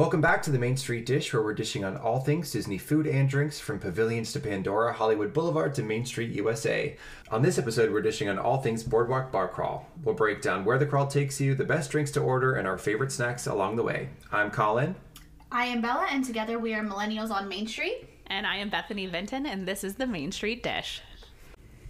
Welcome back to the Main Street Dish, where we're dishing on all things Disney food and drinks from pavilions to Pandora, Hollywood Boulevard to Main Street, USA. On this episode, we're dishing on all things Boardwalk Bar Crawl. We'll break down where the crawl takes you, the best drinks to order, and our favorite snacks along the way. I'm Colin. I am Bella, and together we are Millennials on Main Street. And I am Bethany Vinton, and this is the Main Street Dish.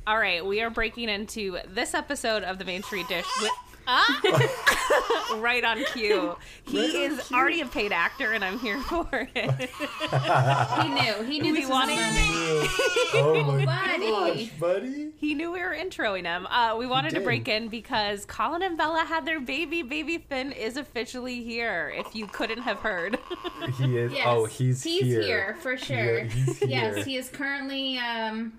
All right, we are breaking into this episode of the Main Street Dish with. Ah! right on cue. He Right on is cue. already a paid actor, and I'm here for it. He knew. He knew We wanted- coming. oh my Buddy. gosh, buddy. he knew we were introing him. Uh, we wanted to break in because Colin and Bella had their baby. Baby Finn is officially here. If you couldn't have heard, He is. Yes. Oh, he's, he's here. for sure. Yeah, he's here. Yes, he is currently, um,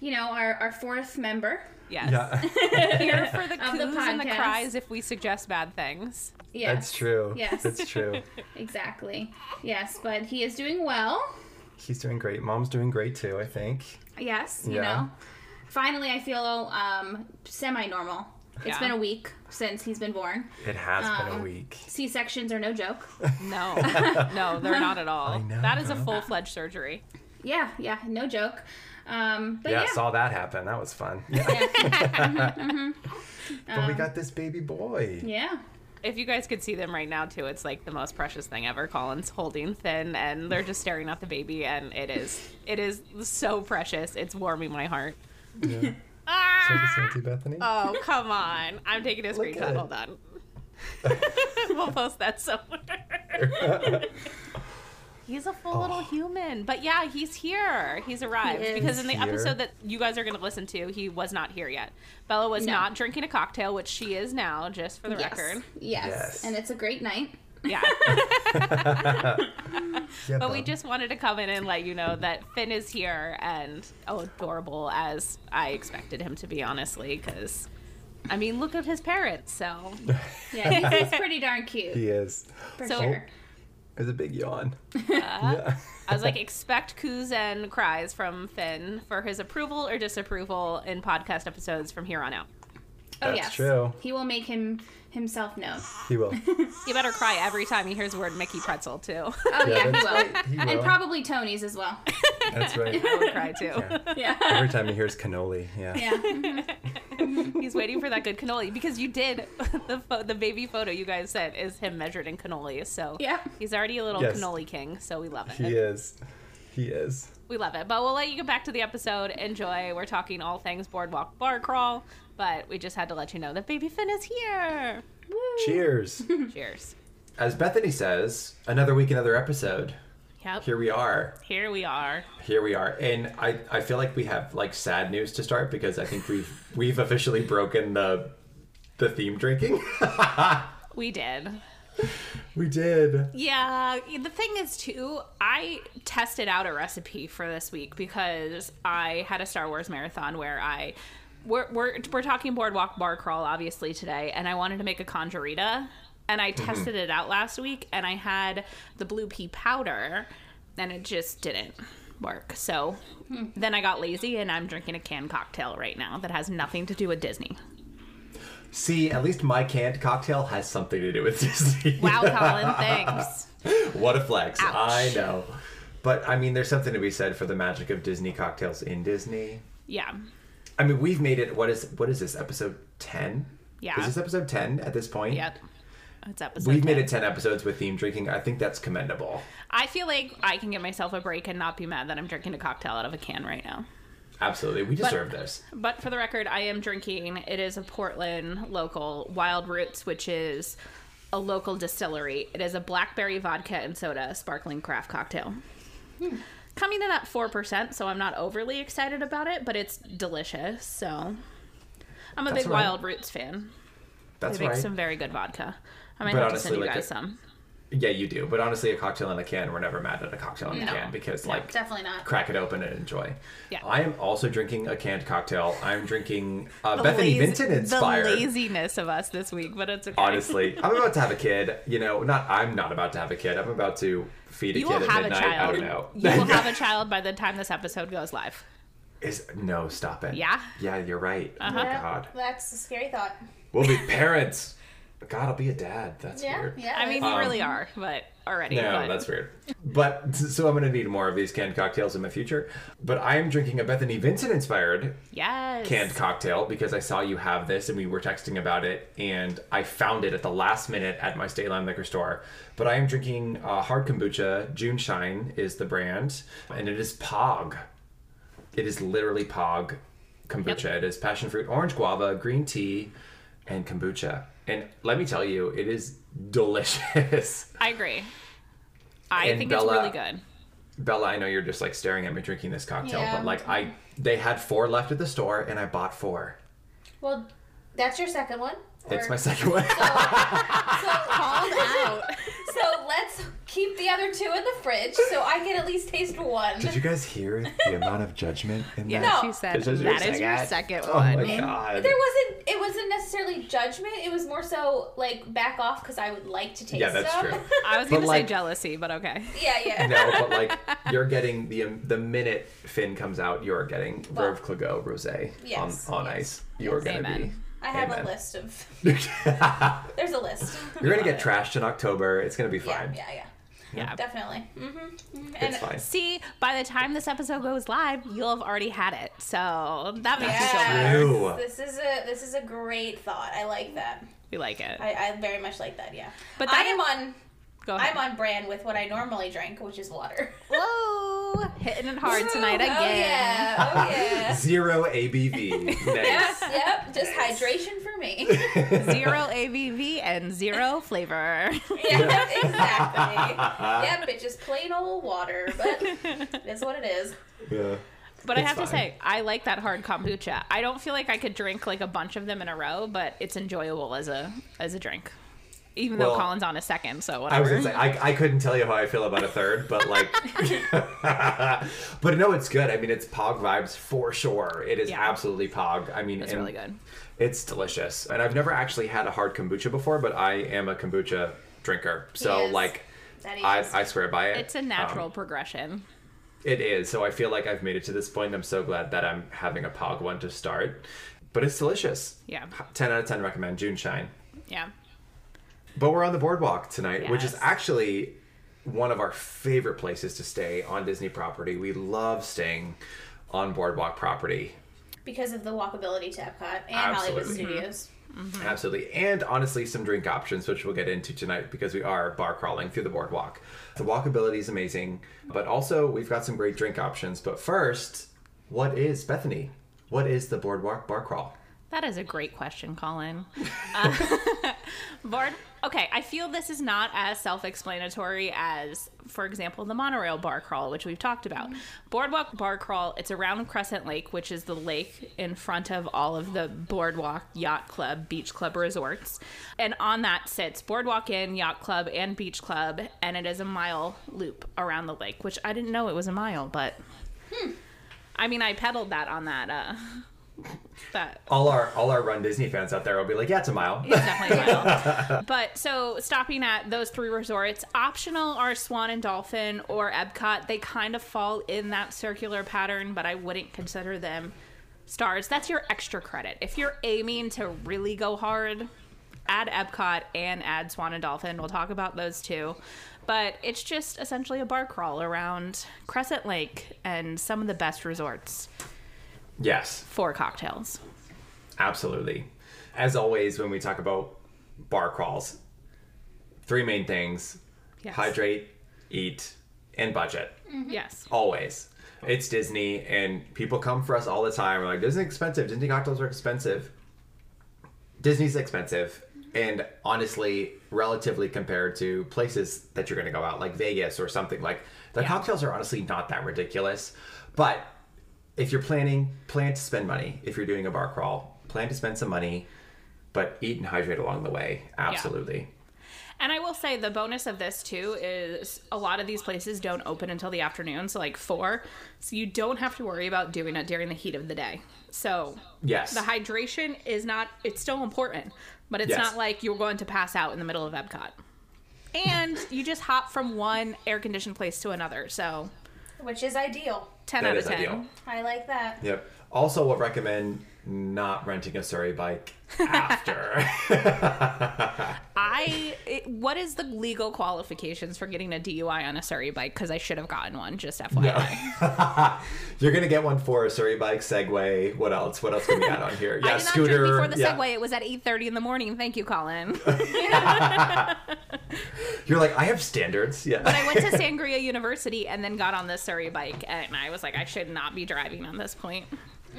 you know, our, our fourth member. Yes, Yeah, here for the Of the coos and the cries if we suggest bad things. Yes. that's true. Yes. That's true. Exactly. Yes, but he is doing well. He's doing great. Mom's doing great too, I think. Yes, you Yeah. know. Finally, I feel um, semi-normal. It's Yeah. been a week since he's been born. It has been a Um, week. C-sections are no joke. No, no, they're not at all. I know. That is a full fledged surgery. Yeah, yeah, no joke. Um, but Yeah, yeah, saw that happen. That was fun. Yeah. but we got this baby boy. yeah. If you guys could see them right now too, it's like the most precious thing ever. Colin's holding Finn, and they're just staring at the baby, and it is, it is so precious. It's warming my heart. Yeah. Ah! this Auntie Bethany. Oh come on! I'm taking a screenshot. Hold on. we'll post that somewhere. He's a full little oh. human. But yeah, he's here. He's arrived. He. Because in the Here. episode that you guys are going to listen to, he was not here yet. Bella was No. not drinking a cocktail, which she is now, just for the yes. record. Yes. Yes. And it's a great night. Yeah. Yeah, but we just wanted to come in and let you know that Finn is here and oh, adorable as I expected him to be, honestly. Because, I mean, look at his parents. So, Yeah, he's, he's pretty darn cute. He is. For So- sure. There's a big yawn. yeah. I was like, expect coos and cries from Finn for his approval or disapproval in podcast episodes from here on out. Oh, That's yes. true. He will make him himself known. He will. You better cry every time he hears the word Mickey Pretzel, too. Oh, yeah, he will. right. He And probably Tony's as well. That's right. I would cry, too. Yeah. Yeah. Every time he hears cannoli. Yeah. Yeah. He's waiting for that good cannoli because you did the pho- the baby photo you guys sent is him measured in cannoli. So Yeah. he's already a little Yes. cannoli king. So we love it. He is. He is. We love it. But we'll let you get back to the episode. Enjoy. We're talking all things boardwalk bar crawl. But we just had to let you know that baby Finn is here. Cheers. Cheers. As Bethany says, another week, another episode. Yep. Here we are. Here we are. Here we are. And I, I feel like we have like sad news to start because I think we've we've officially broken the the theme drinking. We did. we did. Yeah, the thing is too, I tested out a recipe for this week because I had a Star Wars marathon where I we're we're, we're talking boardwalk bar crawl obviously today and I wanted to make a Conjurita and I mm-hmm. tested it out last week and I had the blue pea powder and it just didn't work. So hmm. then I got lazy and I'm drinking a canned cocktail right now that has nothing to do with Disney. See, at least my canned cocktail has something to do with Disney. Wow, Colin, thanks. what a flex. Ouch. I know. But I mean, there's something to be said for the magic of Disney cocktails in Disney. Yeah. I mean, we've made it. What is what is this episode ten? Yeah. Is this episode ten at this point? Yep. It's episode We've made it ten episodes with theme drinking. I think that's commendable. I feel like I can give myself a break and not be mad that I'm drinking a cocktail out of a can right now. Absolutely, we deserve this. But for the record, I am drinking. It is a Portland local Wild Roots, which is a local distillery. It is a blackberry vodka and soda sparkling craft cocktail. Hmm. Coming in at 4%, so I'm not overly excited about it, but it's delicious. So I'm a That's big right. Wild Roots fan. That's they make right. some very good vodka. I might But have honestly, to send you like guys a- some. Yeah, you do. But honestly, a cocktail in a can, we're never mad at a cocktail in a can because, No, like, Definitely not. crack it open and enjoy. Yeah. I am also drinking a canned cocktail. I'm drinking uh, Bethany lazy- Vinton inspired. The laziness of us this week, but it's okay. Honestly, I'm about to have a kid. You know, not I'm not about to have a kid. I'm about to feed a you kid will at have a midnight. child. I don't know. You will have a child by the time this episode goes live. Is no, stop it. Yeah? Yeah, you're right. Oh Uh-huh. my god. That's a scary thought. We'll be parents. God, I'll be a dad. That's Yeah, weird. yeah. I mean, you Um, really are, but already. No, but that's weird. But so I'm going to need more of these canned cocktails in the future. But I am drinking a Bethany Vinton inspired yes. canned cocktail because I saw you have this and we were texting about it and I found it at the last minute at my State Line liquor store. But I am drinking uh, hard kombucha. June Shine is the brand and it is Pog. It is literally Pog kombucha. Yep. It is passion fruit, orange guava, green tea, and kombucha. And let me tell you, it is delicious. I agree. I And think Bella- it's really good. Bella, I know you're just like staring at me drinking this cocktail, Yeah. but like I, they had four left at the store, and I bought four. Well, that's your second one. It's my second one. So called out. So let's keep the other two in the fridge so I can at least taste one. Did you guys hear the amount of judgment in Yeah, that? No. she said This is your that is your second? second Oh one. my god. There wasn't. It wasn't necessarily judgment. It was more so like back off because I would like to taste Yeah, that's them. true. I was But, gonna like- say jealousy, but okay. yeah, yeah. No, but like you're getting the um, the minute Finn comes out, you're getting Well, Veuve Clicquot Rosé yes, on, on yes, ice. You're yes. gonna Amen. I have Amen. a list of. There's a list. you're gonna get trashed in October. It's gonna be Yeah, fine. yeah, yeah. Yeah. Yeah. Definitely. Mm-hmm. It's And fine. See, by the time this episode goes live, you'll have already had it. So that makes me feel That's better. This is a this is a great thought. I like that. We like it. I, I very much like that. Yeah. But I am is- on Go ahead. I'm on brand with what I normally drink, which is water. Whoa, hitting it hard tonight oh, again. yeah. Oh yeah. Zero ABV. Yep, Nice. yep, just hydration for me. Zero ABV and zero flavor. yeah, exactly. Yep, it's just plain old water, but it's what it is. yeah. But I It's have to say, I like that hard kombucha. I don't feel like I could drink like a bunch of them in a row, but it's enjoyable as a as a drink. Even Well, though Colin's on a second, so I was whatever. gonna say I, I couldn't tell you how I feel about a third, but like, but no, it's good. I mean, it's Pog vibes for sure. It is Yeah. absolutely Pog. I mean, It's really good. It's delicious, and I've never actually had a hard kombucha before, but I am a kombucha drinker, so like. I, I swear by it. It's a natural Um, progression. it is. So I feel like I've made it to this point. I'm so glad that I'm having a Pog one to start, but it's delicious. Yeah. ten out of ten recommend. June Shine. Yeah. But we're on the boardwalk tonight, which is actually one of our favorite places to stay on Disney property. We love staying on boardwalk property. because of the walkability to Epcot and Hollywood Absolutely. Studios. Absolutely. And honestly, some drink options, which we'll get into tonight because we are bar crawling through the boardwalk. The walkability is amazing, but also we've got some great drink options. But first, what is Bethany? What is the boardwalk bar crawl? That is a great question, Colin. Uh, board. Okay, I feel this is not as self-explanatory as, for example, the monorail bar crawl, which we've talked about. Boardwalk bar crawl. It's around Crescent Lake, which is the lake in front of all of the Boardwalk Yacht Club, Beach Club resorts, and on that sits Boardwalk Inn, Yacht Club, and Beach Club, and it is a mile loop around the lake, which I didn't know it was a mile, but. I mean, I pedaled that on that. Uh, that All our all our Run Disney fans out there will be like, yeah, it's a mile. it's definitely wild. but so stopping at those three resorts, optional are Swan and Dolphin or Epcot. They kind of fall in that circular pattern, but I wouldn't consider them stars. That's your extra credit. If you're aiming to really go hard, add Epcot and add Swan and Dolphin. We'll talk about those too. But it's just essentially a bar crawl around Crescent Lake and some of the best resorts Yes. for cocktails. Absolutely. As always, when we talk about bar crawls, three main things Yes. hydrate, eat, and budget. Mm-hmm. Yes. Always. It's Disney, and people come for us all the time. We're like, Disney's expensive. Disney cocktails are expensive. Disney's expensive. And honestly, relatively compared to places that you're going to go out, like Vegas or something, like the Yeah. cocktails are honestly not that ridiculous. But if you're planning, plan to spend money. If you're doing a bar crawl, plan to spend some money, but eat and hydrate along the way. Absolutely. And I will say the bonus of this too is a lot of these places don't open until the afternoon, so like four. So you don't have to worry about doing it during the heat of the day. So Yes. the hydration is not it's still important, but it's Yes. not like you're going to pass out in the middle of Epcot. And you just hop from one air conditioned place to another. So Which is ideal. ten That out of is ten. ideal. I like that. Yep. Also, would recommend not renting a Surrey bike after. I. It, what is the legal qualifications for getting a DUI on a Surrey bike? Because I should have gotten one. Just FYI. You're gonna get one for a Surrey bike, Segway. What else? What else can we add on here? Yeah, I did not scooter. before the yeah. Segway. It was at eight thirty in the morning. Thank you, Colin. You're like, I have standards. Yeah. But I went to Sangria University and then got on the Surrey bike, and I was like, I should not be driving on this point.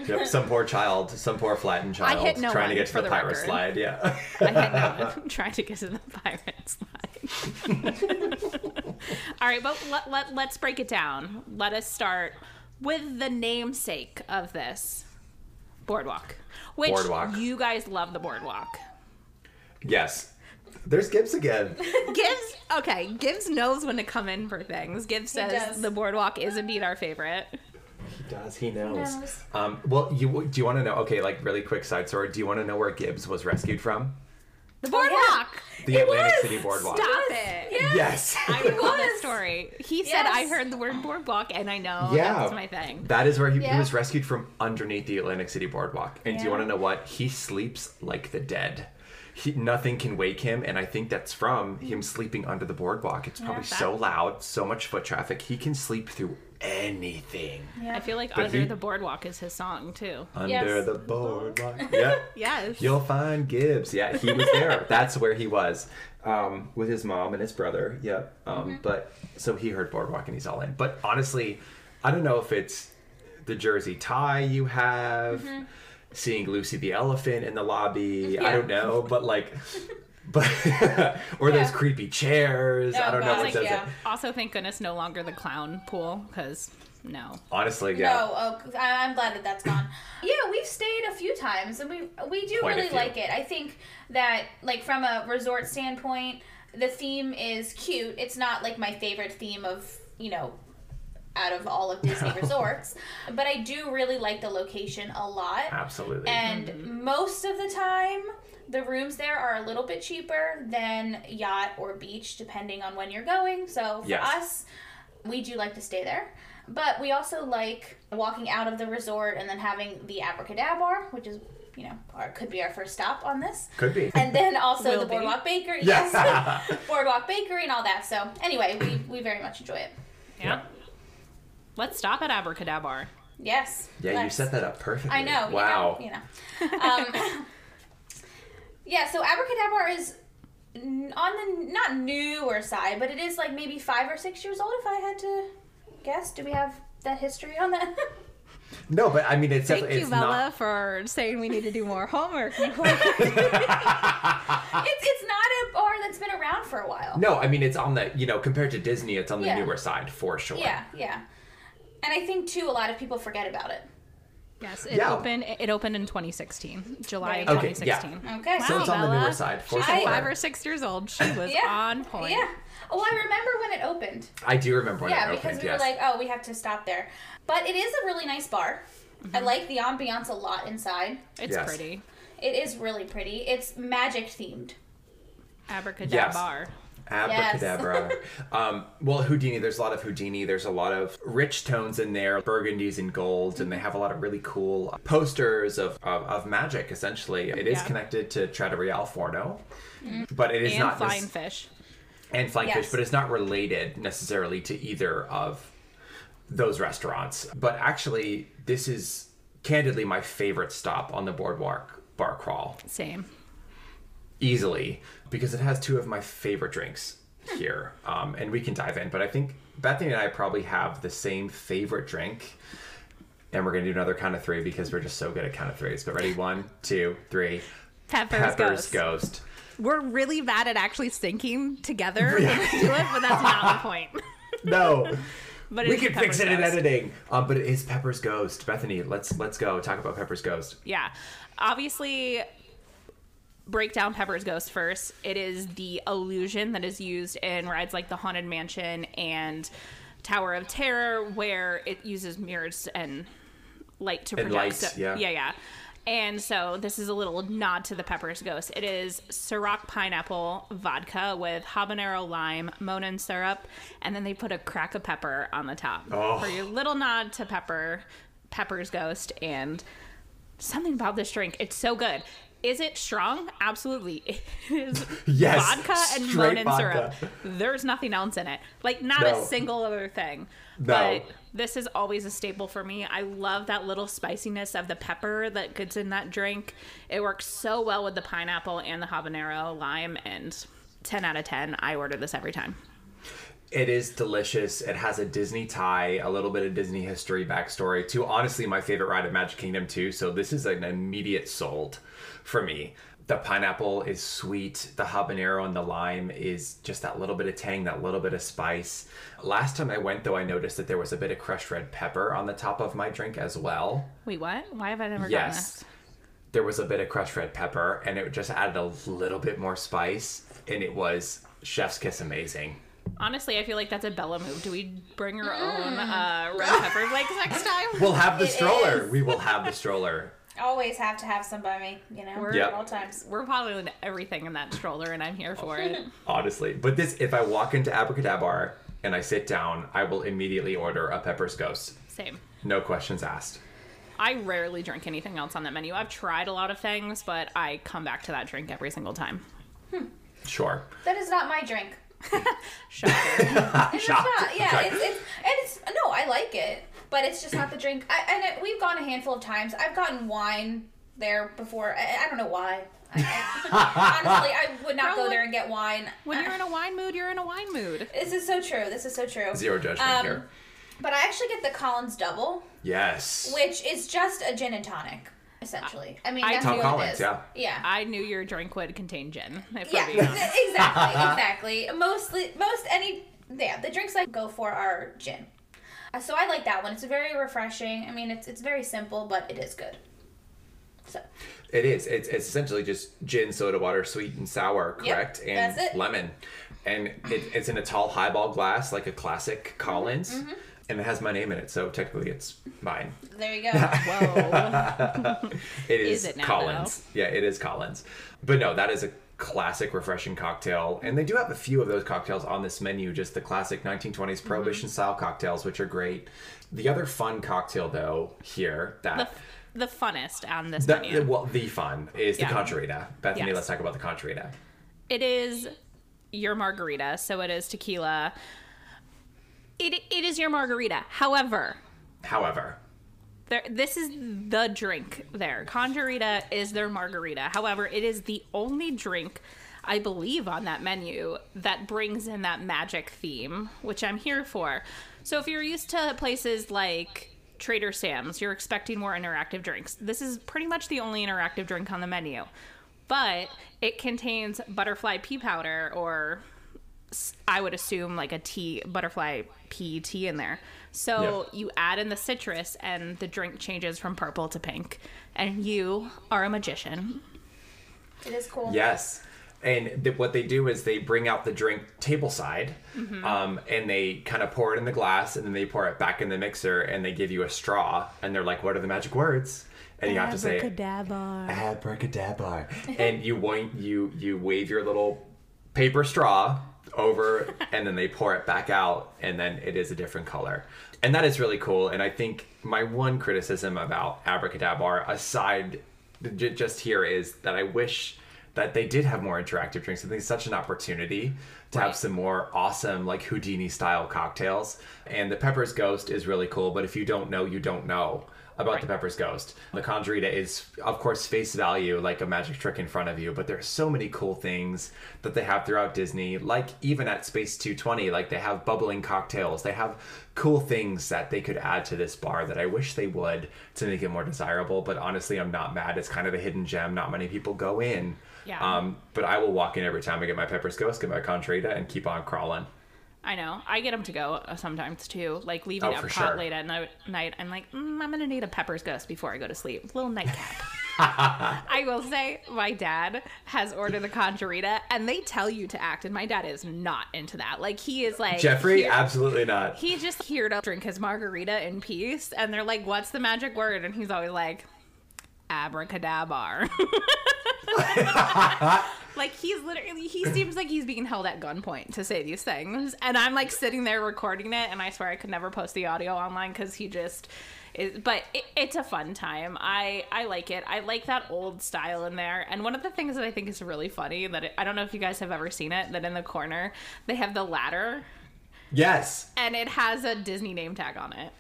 Yep, some poor child, some poor flattened I child hit no trying to get to the, the pirate record. slide. Yeah. I had no one trying to get to the pirate slide. All right, but let, let, let's break it down. Let us start with the namesake of this boardwalk, which Boardwalk. you guys love the boardwalk. yes. There's Gibbs again. Gibbs, okay, Gibbs knows when to come in for things. Gibbs says the boardwalk is indeed our favorite. He does. He knows. knows. Um, well, you do you want to know? Okay, like really quick side story. Do you want to know where Gibbs was rescued from? The boardwalk. The Atlantic was. City Boardwalk. Stop it. Yes. I It love this story. He said, "I heard the word boardwalk, and I know Yeah. that's my thing." That is where he, he was rescued from underneath the Atlantic City Boardwalk. And do you want to know what? He sleeps like the dead. He, nothing can wake him, and I think that's from him sleeping under the boardwalk. It's probably Yeah. so loud, so much foot traffic. He can sleep through anything Yeah. I feel like But "Under he- the Boardwalk" is his song too. under Yes. the boardwalk. yeah. Yes. You'll find Gibbs. Yeah, he was there. That's where he was um, with his mom and his brother. Yep. Um, But so he heard Boardwalk and he's all in. But honestly, I don't know if it's the jersey tie you have, seeing Lucy the elephant in the lobby. I don't know, but like. But or those creepy chairs. I Oh, don't know what like, does yeah. it. Also, thank goodness, no longer the clown pool because no. Honestly, yeah. No, oh, I- I'm glad that that's gone. yeah, we've stayed a few times, and we we do Quite really like it. I think that like from a resort standpoint, the theme is cute. It's not like my favorite theme of you know out of all of Disney resorts, but I do really like the location a lot. Absolutely. And mm-hmm. most of the time, the rooms there are a little bit cheaper than yacht or beach, depending on when you're going. So for Yes. us, we do like to stay there. But we also like walking out of the resort and then having the Abracadabra, which is, you know, our, could be our first stop on this. Could be. And then also Will the be. Boardwalk Bakery. Yes. Yes. Boardwalk Bakery and all that. So anyway, we, we very much enjoy it. Yeah. Let's stop at Abracadabra. Yes. yeah, you let's- set that up perfectly. I know. Wow. You know. You know. Um, yeah. So abracadabra is on the not newer side, but it is like maybe five or six years old. If I had to guess, do we have that history on that? No, but I mean, it's Thank definitely you, it's Bella, not. for saying we need to do more homework. it's it's not a bar that's been around for a while. No, I mean it's on the you know compared to Disney, it's on the Yeah. newer side for sure. Yeah, yeah. And I think too, a lot of people forget about it. Yes, it Yeah. opened. It opened in 2016, July of Okay, yeah. 2016. Okay. So it's on the Bella. newer side for She's sure. five or six years old. She was Yeah. on point. Yeah. Oh, I remember when it opened. I do remember when yeah, it opened. Yeah, because opened. we yes. were like, oh, we have to stop there. But it is a really nice bar. I Mm-hmm. like the ambiance a lot inside. It's Yes. pretty. It is really pretty. It's magic themed. Abracadabra. Abracadabra. um, well, Houdini. There's a lot of Houdini. There's a lot of rich tones in there, burgundies and golds, and they have a lot of really cool posters of, of, of magic. Essentially, it is Yeah. connected to Trattoria Al Forno, but it is And not flying nec- fish. and flying Yes. fish, but it's not related necessarily to either of those restaurants. But actually, this is candidly my favorite stop on the boardwalk bar crawl, Same. easily, because it has two of my favorite drinks here. Um, and we can dive in, but I think Bethany and I probably have the same favorite drink. And we're gonna do another count of three because we're just so good at count of threes. But ready, one, two, three. Peppers, Pepper's Ghost. Ghost. We're really bad at actually syncing together when we do it, but that's not the point. No. But we can fix it in editing. Um, but it is Pepper's Ghost. Bethany, let's let's go talk about Pepper's Ghost. Yeah. Obviously, break down Pepper's Ghost first. It is the illusion that is used in rides like the Haunted Mansion and Tower of Terror, where it uses mirrors and light to project. light, stuff. yeah. yeah, yeah. And so this is a little nod to the Pepper's Ghost. It is Ciroc pineapple vodka with habanero lime, Monin syrup, and then they put a crack of pepper on the top Oh. for your little nod to Pepper. Pepper's Ghost, and something about this drink. It's so good. Is it strong? Absolutely. It is Yes, vodka and Monin vodka. syrup. There's nothing else in it. Like not No. a single other thing. No. But this is always a staple for me. I love that little spiciness of the pepper that gets in that drink. It works so well with the pineapple and the habanero lime and 10 out of 10. I order this every time. It is delicious. It has a Disney tie, a little bit of Disney history backstory to honestly my favorite ride at Magic Kingdom too. So this is an immediate sold for me. The pineapple is sweet. The habanero and the lime is just that little bit of tang, that little bit of spice. Last time I went though, I noticed that there was a bit of crushed red pepper on the top of my drink as well. Wait, what? Why have I never gotten Yes. this? There was a bit of crushed red pepper and it just added a little bit more spice and it was chef's kiss amazing. Honestly, I feel like that's a Bella move. Do we bring our own Mm. uh, red pepper flakes next time? We'll have the It stroller. is. We will have the stroller. Always have to have some by me, you know, We're- at all times. We're following everything in that stroller, and I'm here for it. honestly. But this, if I walk into Abracadabra and I sit down, I will immediately order a Pepper's Ghost. Same. No questions asked. I rarely drink anything else on that menu. I've tried a lot of things, but I come back to that drink every single time. Hmm. Sure. That is not my drink. Shocker. It's Shocked. not. Yeah, it's, it's and it's no, I like it, but it's just not the drink. I, and it, we've gone a handful of times. I've gotten wine there before. I, I don't know why. I, I, honestly, I would not go there and get wine. when you're in a wine mood, you're in a wine mood. this is so true. This is so true. Zero judgment Um, here. But I actually get the Collins Double, Yes. which is just a gin and tonic, essentially. I mean, I- that's what Collins, it is. yeah. Yeah. I knew your drink would contain gin. Yeah, we're being honest. exactly, exactly. Mostly, most any, yeah, the drinks I go for are gin. Uh, So I like that one. It's very refreshing. I mean, it's it's very simple, but it is good. So It is. It's, it's essentially just gin, soda water, sweet and sour, Yep, correct? and that's it. lemon. And it, it's in a tall highball glass, like a classic Collins. Mm-hmm, And it has my name in it, so technically it's mine. there you go. Whoa. It is, Is it now, Collins. Yeah, it is Collins. But no, that is a classic, refreshing cocktail. And they do have a few of those cocktails on this menu, just the classic 1920s Mm-hmm. Prohibition style cocktails, which are great. The other fun cocktail, though, here the, that. the funnest on this the, menu. well, the fun is Yeah. the Conjurita. Bethany, Yes. let's talk about the Conjurita. It is your margarita, so it is tequila. It, it is your margarita. However, However, There, this is the drink there. Conjurita is their margarita. However, it is the only drink I believe on that menu that brings in that magic theme, which I'm here for. So if you're used to places like Trader Sam's, you're expecting more interactive drinks. This is pretty much the only interactive drink on the menu. But it contains butterfly pea powder or I would assume like a tea, butterfly pea tea in there. So Yeah. you add in the citrus, and the drink changes from purple to pink. And you are a magician. It is cool. yes. And th- what they do is they bring out the drink tableside, Mm-hmm. um, and they kind of pour it in the glass, and then they pour it back in the mixer, and they give you a straw, and they're like, "What are the magic words?" And you have to say, Abracadabra. abracadabra and you want you you wave your little paper straw over and then they pour it back out and then it is a different color. And that is really cool and i think my one criticism about abracadabra aside just here is that i wish that they did have more interactive drinks. I think it's such an opportunity to have some more awesome like houdini style cocktails. And the peppers ghost is really cool but if you don't know you don't know about the Pepper's Ghost. The Conjurita is, of course, face value, like a magic trick in front of you, but there are so many cool things that they have throughout Disney, like even at Space 220, like they have bubbling cocktails. They have cool things that they could add to this bar that I wish they would to make it more desirable, but honestly, I'm not mad. It's kind of a hidden gem. Not many people go in. Yeah. Um, but I will walk in every time I get my Pepper's Ghost, get my Conjurita, and keep on crawling. I know. I get them to go uh, sometimes too. Like leaving Oh, Epcot sure. late at no- night, I'm like, mm, I'm gonna need a Pepper's Ghost before I go to sleep. Little nightcap. I will say, my dad has ordered the Conjurita, and they tell you to act, and my dad is not into that. Like he is like Jeffrey, here- absolutely not. He's just here to drink his margarita in peace, and they're like, "What's the magic word?" And he's always like, "Abracadabra." Like he's literally he seems like he's being held at gunpoint to say these things. And I'm like sitting there recording it and I swear I could never post the audio online cuz he just is but it, it's a fun time. I I like it. I like that old style in there. And one of the things that I think is really funny that it, I don't know if you guys have ever seen it that in the corner they have the ladder Yes, and it has a Disney name tag on it.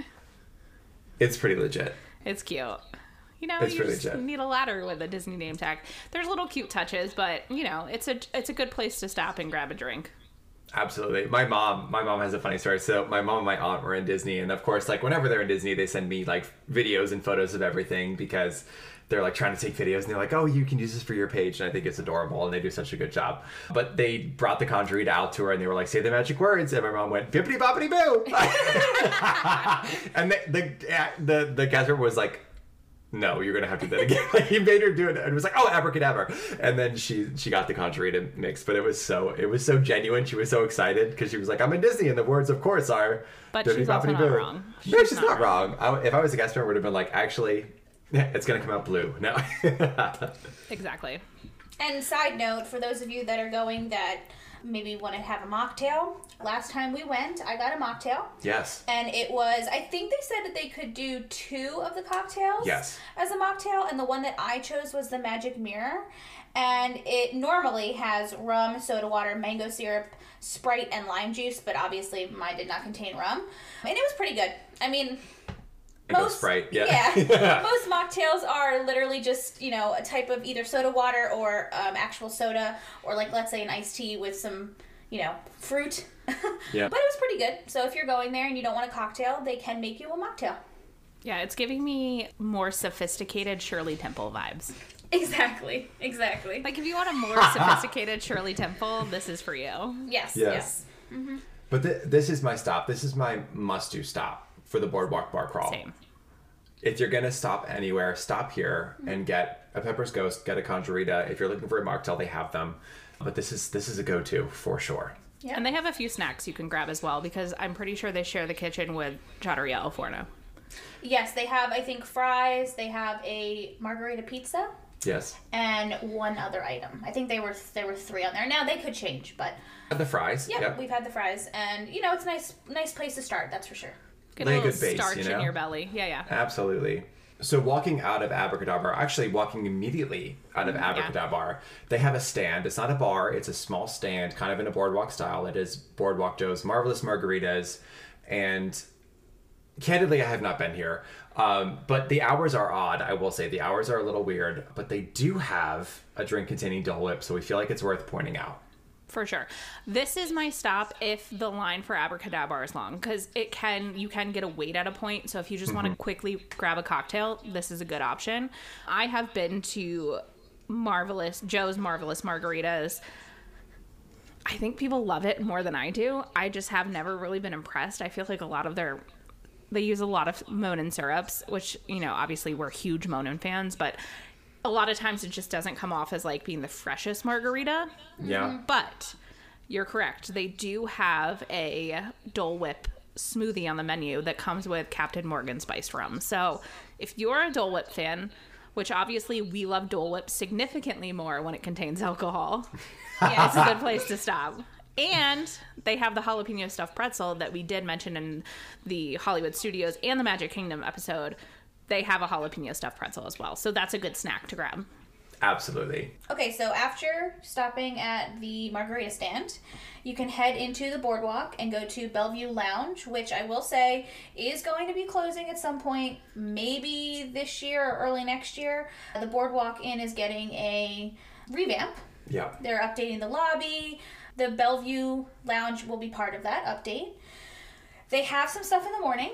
it's pretty legit. It's cute. You know, It's you just legit. need a ladder with a Disney name tag. There's little cute touches, but you know, it's a it's a good place to stop and grab a drink. Absolutely. My mom, my mom has a funny story. So my mom and my aunt were in Disney, and of course, like whenever they're in Disney, they send me like videos and photos of everything because they're like trying to take videos, and they're like, "Oh, you can use this for your page," and I think it's adorable, and they do such a good job. But they brought the Conjurita out to her, and they were like, "Say the magic words," and my mom went, "Bippity boppity boo," and the the the, the guest was like. No, you're gonna have to do that again. Like he made her do it, and it was like, "Oh, abracadabra!" And then she she got the Conjurita mix, but it was so it was so genuine. She was so excited because she was like, "I'm in Disney," and the words, of course, are. But "Bippity she's also not boo." wrong. No, She's not not wrong. I, if I was a guest I would have been like, "Actually, it's gonna come out blue." No. Exactly. And side note, for those of you that are going that maybe want to have a mocktail, last time we went, I got a mocktail. yes. And it was, I think they said that they could do two of the cocktails Yes. as a mocktail. And the one that I chose was the Magic Mirror. And it normally has rum, soda water, mango syrup, Sprite, and lime juice. But obviously, mine did not contain rum. And it was pretty good. I mean, Mango Sprite. Yeah. yeah. Most mocktails are literally just, you know, a type of either soda water or um, actual soda, or like, let's say, an iced tea with some, you know, fruit. Yeah. But it was pretty good. So if you're going there and you don't want a cocktail, they can make you a mocktail. Yeah, it's giving me more sophisticated Shirley Temple vibes. Exactly. Exactly. Like if you want a more sophisticated Shirley Temple, this is for you. yes. Yes. Yes. But th- this is my stop. This is my must-do stop for the Boardwalk Bar Crawl. Same. If you're gonna stop anywhere, stop here and mm-hmm. get a Pepper's Ghost, get a Conjurita. If you're looking for a mocktail, they have them. But this is this is a go-to for sure. Yeah. And they have a few snacks you can grab as well because I'm pretty sure they share the kitchen with Trattoria Al Forno. Yes, they have, I think, fries. They have a margarita pizza Yes. and one other item. I think they were there were three on there. Now they could change, but The fries. yeah, Yep. we've had the fries, and you know, it's a nice nice place to start. That's for sure. Get a little good base, starch you know? in your belly. Yeah, yeah. Absolutely. So walking out of Abracadabra, actually walking immediately out of Abracadabra, they have a stand. It's not a bar. It's a small stand, kind of in a boardwalk style. It is Boardwalk Joe's marvelous margaritas, and candidly, I have not been here. Um, but the hours are odd. I will say the hours are a little weird, but they do have a drink containing Dole Whip, so we feel like it's worth pointing out. For sure. This is my stop if the line for Abracadabra is long because it can you can get a wait at a point. So if you just want to mm-hmm. quickly grab a cocktail, this is a good option. I have been to marvelous Joe's marvelous margaritas. I think people love it more than I do. I just have never really been impressed. I feel like a lot of their they use a lot of Monin syrups, which, you know, obviously we're huge Monin fans, but a lot of times it just doesn't come off as like being the freshest margarita. Yeah. Mm-hmm. But you're correct. They do have a Dole Whip smoothie on the menu that comes with Captain Morgan spiced rum. So if you're a Dole Whip fan, which obviously we love Dole Whip significantly more when it contains alcohol, yeah, it's a good place to stop. And they have the jalapeno stuffed pretzel that we did mention in the Hollywood Studios and the Magic Kingdom episode. They have a jalapeno stuffed pretzel as well. So that's a good snack to grab. Absolutely. Okay, so after stopping at the margarita stand, you can head into the boardwalk and go to Bellevue Lounge, which I will say is going to be closing at some point, maybe this year or early next year. The Boardwalk Inn is getting a revamp. Yeah. They're updating the lobby. The Bellevue Lounge will be part of that update. They have some stuff in the morning.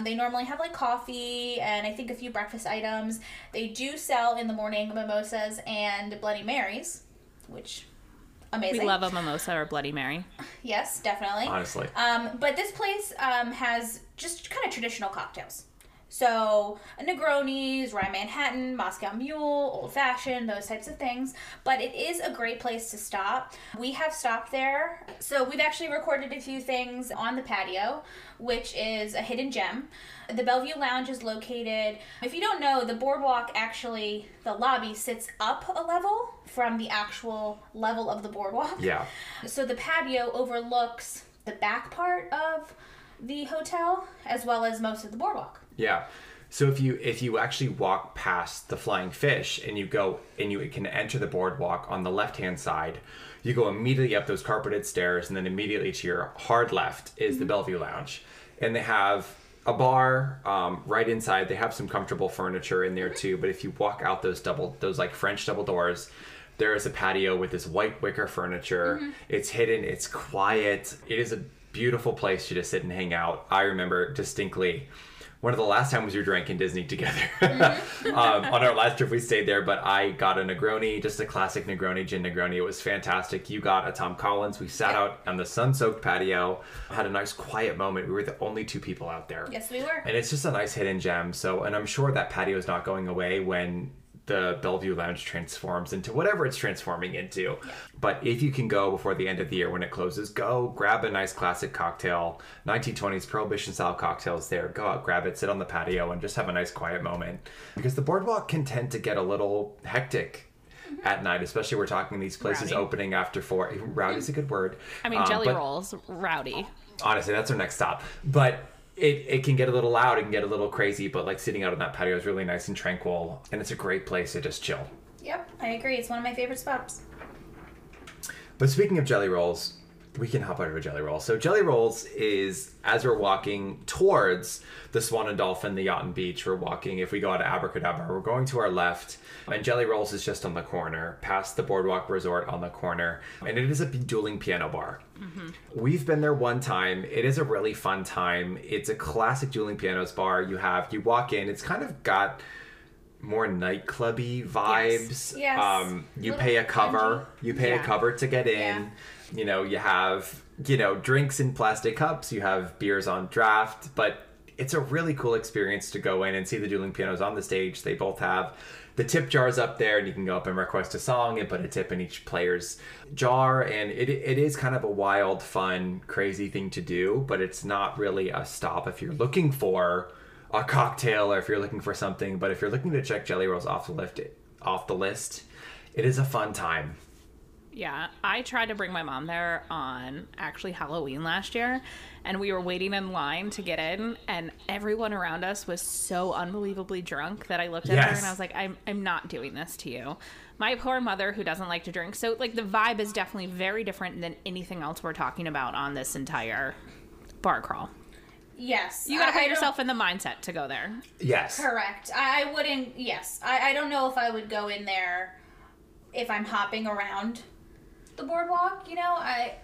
They normally have like coffee and I think a few breakfast items. They do sell in the morning mimosas and Bloody Marys, which amazing. We love a mimosa or Bloody Mary. Yes, definitely. Honestly. Um, but this place um, has just kind of traditional cocktails. So Negronis, Rye Manhattan, Moscow Mule, Old Fashioned, those types of things. But it is a great place to stop. We have stopped there. So we've actually recorded a few things on the patio, which is a hidden gem. The Bellevue Lounge is located, if you don't know, the boardwalk actually, the lobby sits up a level from the actual level of the boardwalk. Yeah. So the patio overlooks the back part of the hotel as well as most of the boardwalk. Yeah. So if you if you actually walk past the flying fish and you go and you can enter the boardwalk on the left hand side, you go immediately up those carpeted stairs and then immediately to your hard left is the mm-hmm. Bellevue Lounge, and they have a bar um, right inside. They have some comfortable furniture in there mm-hmm. too. But if you walk out those double those like French double doors. There is a patio with this white wicker furniture. Mm-hmm. It's hidden. It's quiet. It is a beautiful place to just sit and hang out. I remember distinctly one of the last times we were drinking Disney together. um, on our last trip, we stayed there, but I got a Negroni, just a classic Negroni gin Negroni. It was fantastic. You got a Tom Collins. We sat out on the sun-soaked patio, had a nice quiet moment. We were the only two people out there. Yes, we were. And it's just a nice hidden gem. So, and I'm sure that patio is not going away when the Bellevue Lounge transforms into whatever it's transforming into. But if you can go before the end of the year when it closes, go grab a nice classic cocktail, 1920s prohibition style cocktails there. Go out, grab it, sit on the patio, and just have a nice quiet moment. Because the boardwalk can tend to get a little hectic. At night, especially we're talking these places Rowdy. opening after four. Rowdy is a good word. I mean, Um, jelly rolls, rowdy. honestly that's our next stop but it, it can get a little loud it can get a little crazy but like sitting out on that patio is really nice and tranquil and it's a great place to just chill Yep, I agree. It's one of my favorite spots. but speaking of jelly rolls we can hop over to jelly Roll. so jelly rolls is as we're walking towards the swan and dolphin the yacht and beach we're walking if we go out of abracadabra we're going to our left and jelly rolls is just on the corner past the boardwalk resort on the corner and it is a dueling piano bar We've been there one time. It is a really fun time. It's a classic dueling pianos bar. You have you walk in. It's kind of got more nightclubby vibes. Yes. Um, you Little pay a cover. You pay a cover to get in. Yeah. You know, you have you know drinks in plastic cups. You have beers on draft, but it's a really cool experience to go in and see the dueling pianos on the stage. They both have the tip jars up there, and you can go up and request a song and put a tip in each player's jar. And it, it is kind of a wild, fun, crazy thing to do, but it's not really a stop if you're looking for a cocktail or if you're looking for something. But if you're looking to check Jelly Rolls off the list, off the list, it is a fun time. Yeah, I tried to bring my mom there on actually Halloween last year, and we were waiting in line to get in, and everyone around us was so unbelievably drunk that I looked at her and I was like, I'm, I'm not doing this to you. My poor mother who doesn't like to drink. So, like, the vibe is definitely very different than anything else we're talking about on this entire bar crawl. Yes. You gotta I- I put don't- yourself in the mindset to go there. Yes. Correct. I, I wouldn't. Yes, I, I don't know if I would go in there if I'm hopping around the boardwalk. You know, I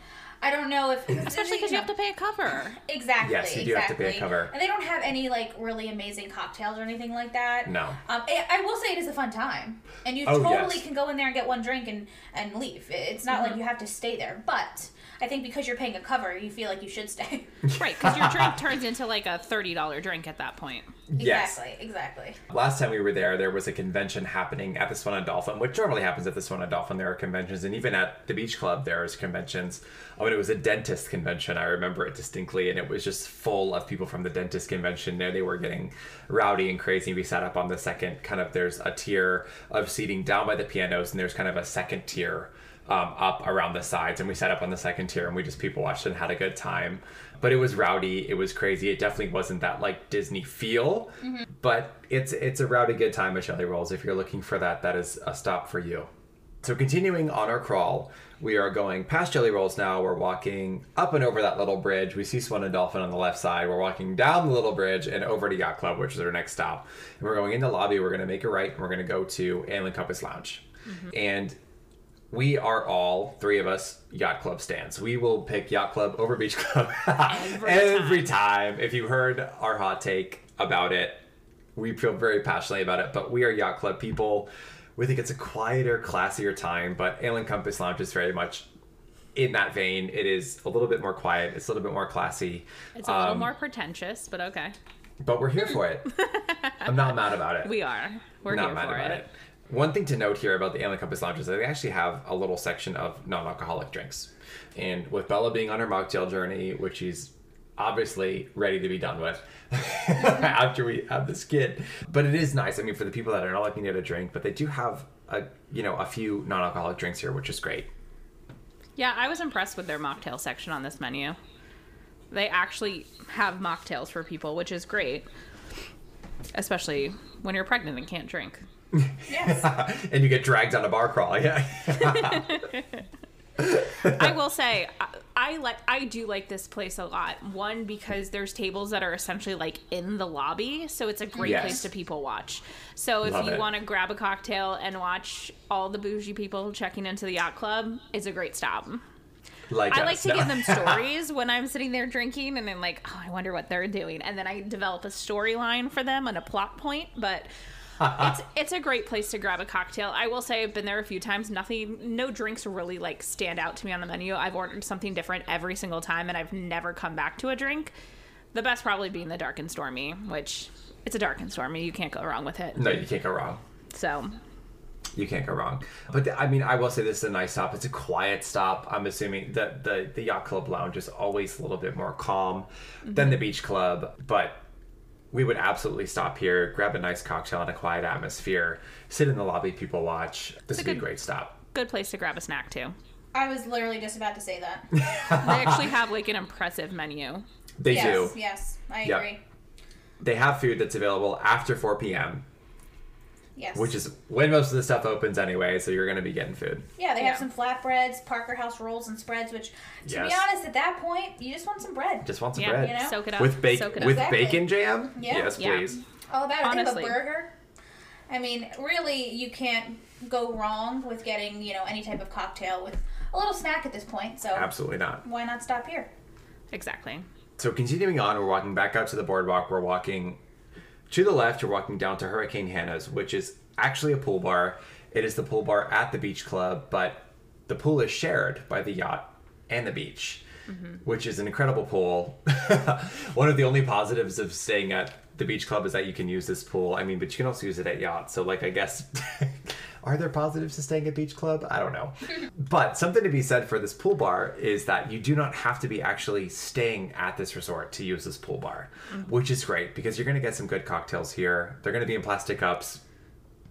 I don't know if Especially because you have to pay a cover. exactly. Yes, you do have to pay a cover. and they don't have any like really amazing cocktails or anything like that. No. Um, I, I will say it is a fun time, and you Oh, totally yes. can go in there and get one drink and and leave. It's not like you have to stay there, but. I think because you're paying a cover, you feel like you should stay. Right, because your drink turns into like a $30 drink at that point. Yes. exactly, exactly. Last time we were there, there was a convention happening at the Swan and Dolphin, which normally happens at the Swan and Dolphin. There are conventions, and even at the Beach Club, there is conventions. Oh, and it was a dentist convention. I remember it distinctly, and it was just full of people from the dentist convention. There, they were getting rowdy and crazy. We sat up on the second kind of. There's a tier of seating down by the pianos, and there's kind of a second tier um, up around the sides, and we sat up on the second tier, and we just people watched and had a good time. But it was rowdy, it was crazy. It definitely wasn't that like Disney feel, but it's it's a rowdy good time at Jelly Rolls. If you're looking for that, that is a stop for you. So continuing on our crawl, we are going past Jelly Rolls now. We're walking up and over that little bridge. We see Swan and Dolphin on the left side. We're walking down the little bridge and over to Yacht Club, which is our next stop. And we're going in the lobby. We're going to make a right and we're going to go to Ale & Compass Lounge. And we are all three of us yacht club stands. We will pick yacht club over beach club Every every time. If you heard our hot take about it, we feel very passionately about it. But we are yacht club people. We think it's a quieter, classier time. But Ale & Compass Lounge is very much in that vein. It is a little bit more quiet. It's a little bit more classy. It's a little Um, more pretentious, but okay. but we're here for it. I'm not mad about it. We are. We're not here mad for about it. it. One thing to note here about the Ale & Compass Lounge is that they actually have a little section of non-alcoholic drinks, and with Bella being on her mocktail journey, which she's obviously ready to be done with after we have this kid, but it is nice. I mean, for the people that are not looking get a drink, but they do have a you know a few non-alcoholic drinks here, which is great. Yeah, I was impressed with their mocktail section on this menu. They actually have mocktails for people, which is great. Especially when you're pregnant and can't drink. Yes. and you get dragged on a bar crawl, yeah. I will say I, I like I do like this place a lot. One because there's tables that are essentially like in the lobby, so it's a great Yes. place to people watch. So if Love you want to grab a cocktail and watch all the bougie people checking into the yacht club, it's a great stop. like I like to No. give them stories when I'm sitting there drinking, and I'm like, oh, I wonder what they're doing, and then I develop a storyline for them and a plot point. But it's it's a great place to grab a cocktail. I will say I've been there a few times. Nothing, no drinks really like stand out to me on the menu. I've ordered something different every single time, and I've never come back to a drink. The best probably being the dark and stormy, which it's a dark and stormy. You can't go wrong with it. no, you can't go wrong. So You can't go wrong. But I mean, I will say this is a nice stop. It's a quiet stop. I'm assuming that the the yacht club lounge is always a little bit more calm than mm-hmm. the beach club, but we would absolutely stop here, grab a nice cocktail in a quiet atmosphere, sit in the lobby, people watch. This would a be a great stop. good place to grab a snack too. I was literally just about to say that. They actually have like an impressive menu. They yes, do. yes, I Yep. agree. They have food that's available after 4 p.m., Yes. which is when most of the stuff opens anyway. So you're going to be getting food. yeah, they Yeah. have some flatbreads, Parker House rolls and spreads. Which, to be honest, at that point, you just want some bread. Just want some Yeah, bread you know? soak it up. with bacon soak it up. with Exactly. bacon jam. Yeah. Yes, Yeah. please. All about it. They have a burger. I mean, really, you can't go wrong with getting you know any type of cocktail with a little snack at this point. So Absolutely not. why not stop here? Exactly. So continuing on, we're walking back out to the boardwalk. We're walking to the left. You're walking down to Hurricane Hannah's, which is actually a pool bar. It is the pool bar at the beach club, but the pool is shared by the yacht and the beach, mm-hmm. which is an incredible pool. One of the only positives of staying at the beach club is that you can use this pool. I mean, but you can also use it at yacht. So, like, I guess. Are there positives to staying at Beach Club? I don't know. but something to be said for this pool bar is that you do not have to be actually staying at this resort to use this pool bar, mm-hmm. which is great because you're going to get some good cocktails here. They're going to be in plastic cups.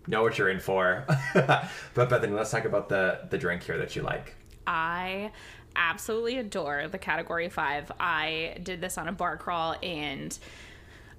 Know what you're in for. but Bethany, let's talk about the the drink here that you like. I absolutely adore the category five. I did this on a bar crawl and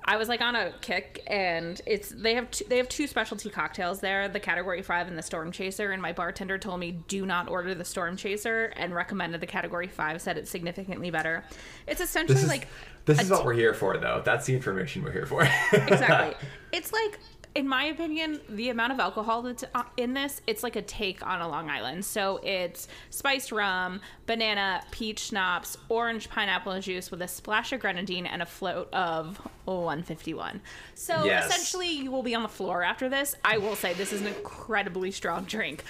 I was like on a kick and it's they have two, they have two specialty cocktails there, the category 5 and the storm chaser and my bartender told me do not order the storm chaser and recommended the category 5 said it's significantly better. It's essentially This is like this is what t- we're here for, though. That's the information we're here for. exactly. It's like, in my opinion, the amount of alcohol that's uh, in this, it's like a take on a Long Island. So it's spiced rum, banana, peach schnapps, orange pineapple juice with a splash of grenadine and a float of 151. So Yes. essentially, you will be on the floor after this. I will say this is an incredibly strong drink.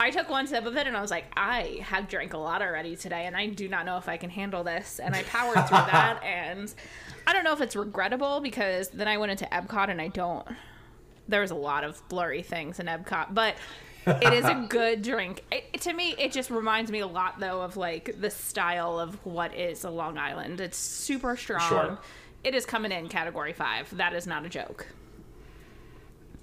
I took one sip of it and I was like, I have drank a lot already today, and I do not know if I can handle this. And I powered through that, and I don't know if it's regrettable because then I went into Epcot and I don't. There's a lot of blurry things in Epcot, but it is a good drink. It, to me, it just reminds me a lot though of like the style of what is a Long Island. It's super strong. Sure. It is coming in category five. That is not a joke.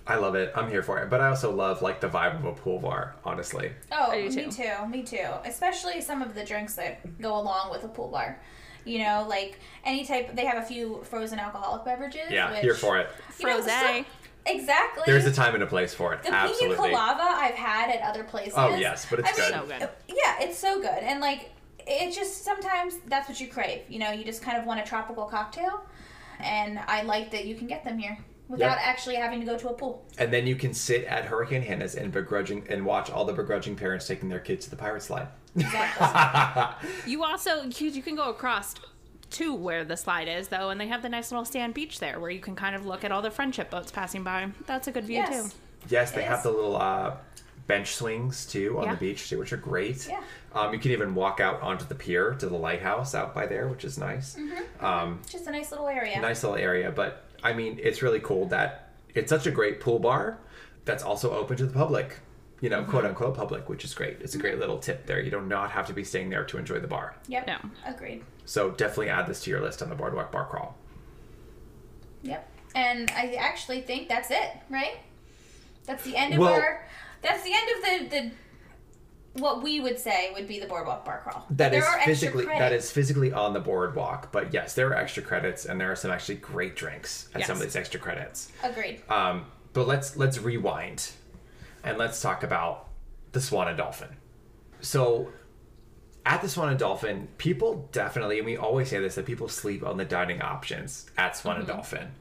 I love it. I'm here for it. But I also love like the vibe of a pool bar, honestly. Oh, me too. too. Me too. Especially some of the drinks that go along with a pool bar. You know, like any type. They have a few frozen alcoholic beverages. Yeah, which, here for it. you know, some- exactly. There's a time and a place for it. the Absolutely. pina colada I've had at other places. Oh, yes, but it's I good. mean, So good. Yeah, it's so good, and like it just sometimes that's what you crave. You know, you just kind of want a tropical cocktail, and I like that you can get them here without Yep. actually having to go to a pool. And then you can sit at Hurricane Hannah's and begrudging and watch all the begrudging parents taking their kids to the pirate slide. Exactly. You also you, you can go across to where the slide is though, and they have the nice little sand beach there where you can kind of look at all the friendship boats passing by. That's a good view yes. too. Yes, they It have is. the little uh, bench swings too on Yeah. the beach too, which are great. Yeah. Um, you can even walk out onto the pier to the lighthouse out by there, which is nice. Mm-hmm. Um, Just a nice little area. nice little area, but I mean, it's really cool that it's such a great pool bar that's also open to the public. You know, quote unquote public, which is great. It's a great little tip there. You do not have to be staying there to enjoy the bar. Yep. No. Agreed. So definitely add this to your list on the Boardwalk Bar Crawl. Yep. And I actually think that's it, right? That's the end of Well- our. That's the end of the the. What we would say would be the boardwalk bar crawl. That there is are physically that credits. physically on the boardwalk, but yes, there are extra credits and there are some actually great drinks at some of these extra credits. agreed. Um, but let's let's rewind and let's talk about the Swan and Dolphin. So at the Swan and Dolphin, people definitely, and we always say this, that people sleep on the dining options at Swan and mm-hmm. Dolphin.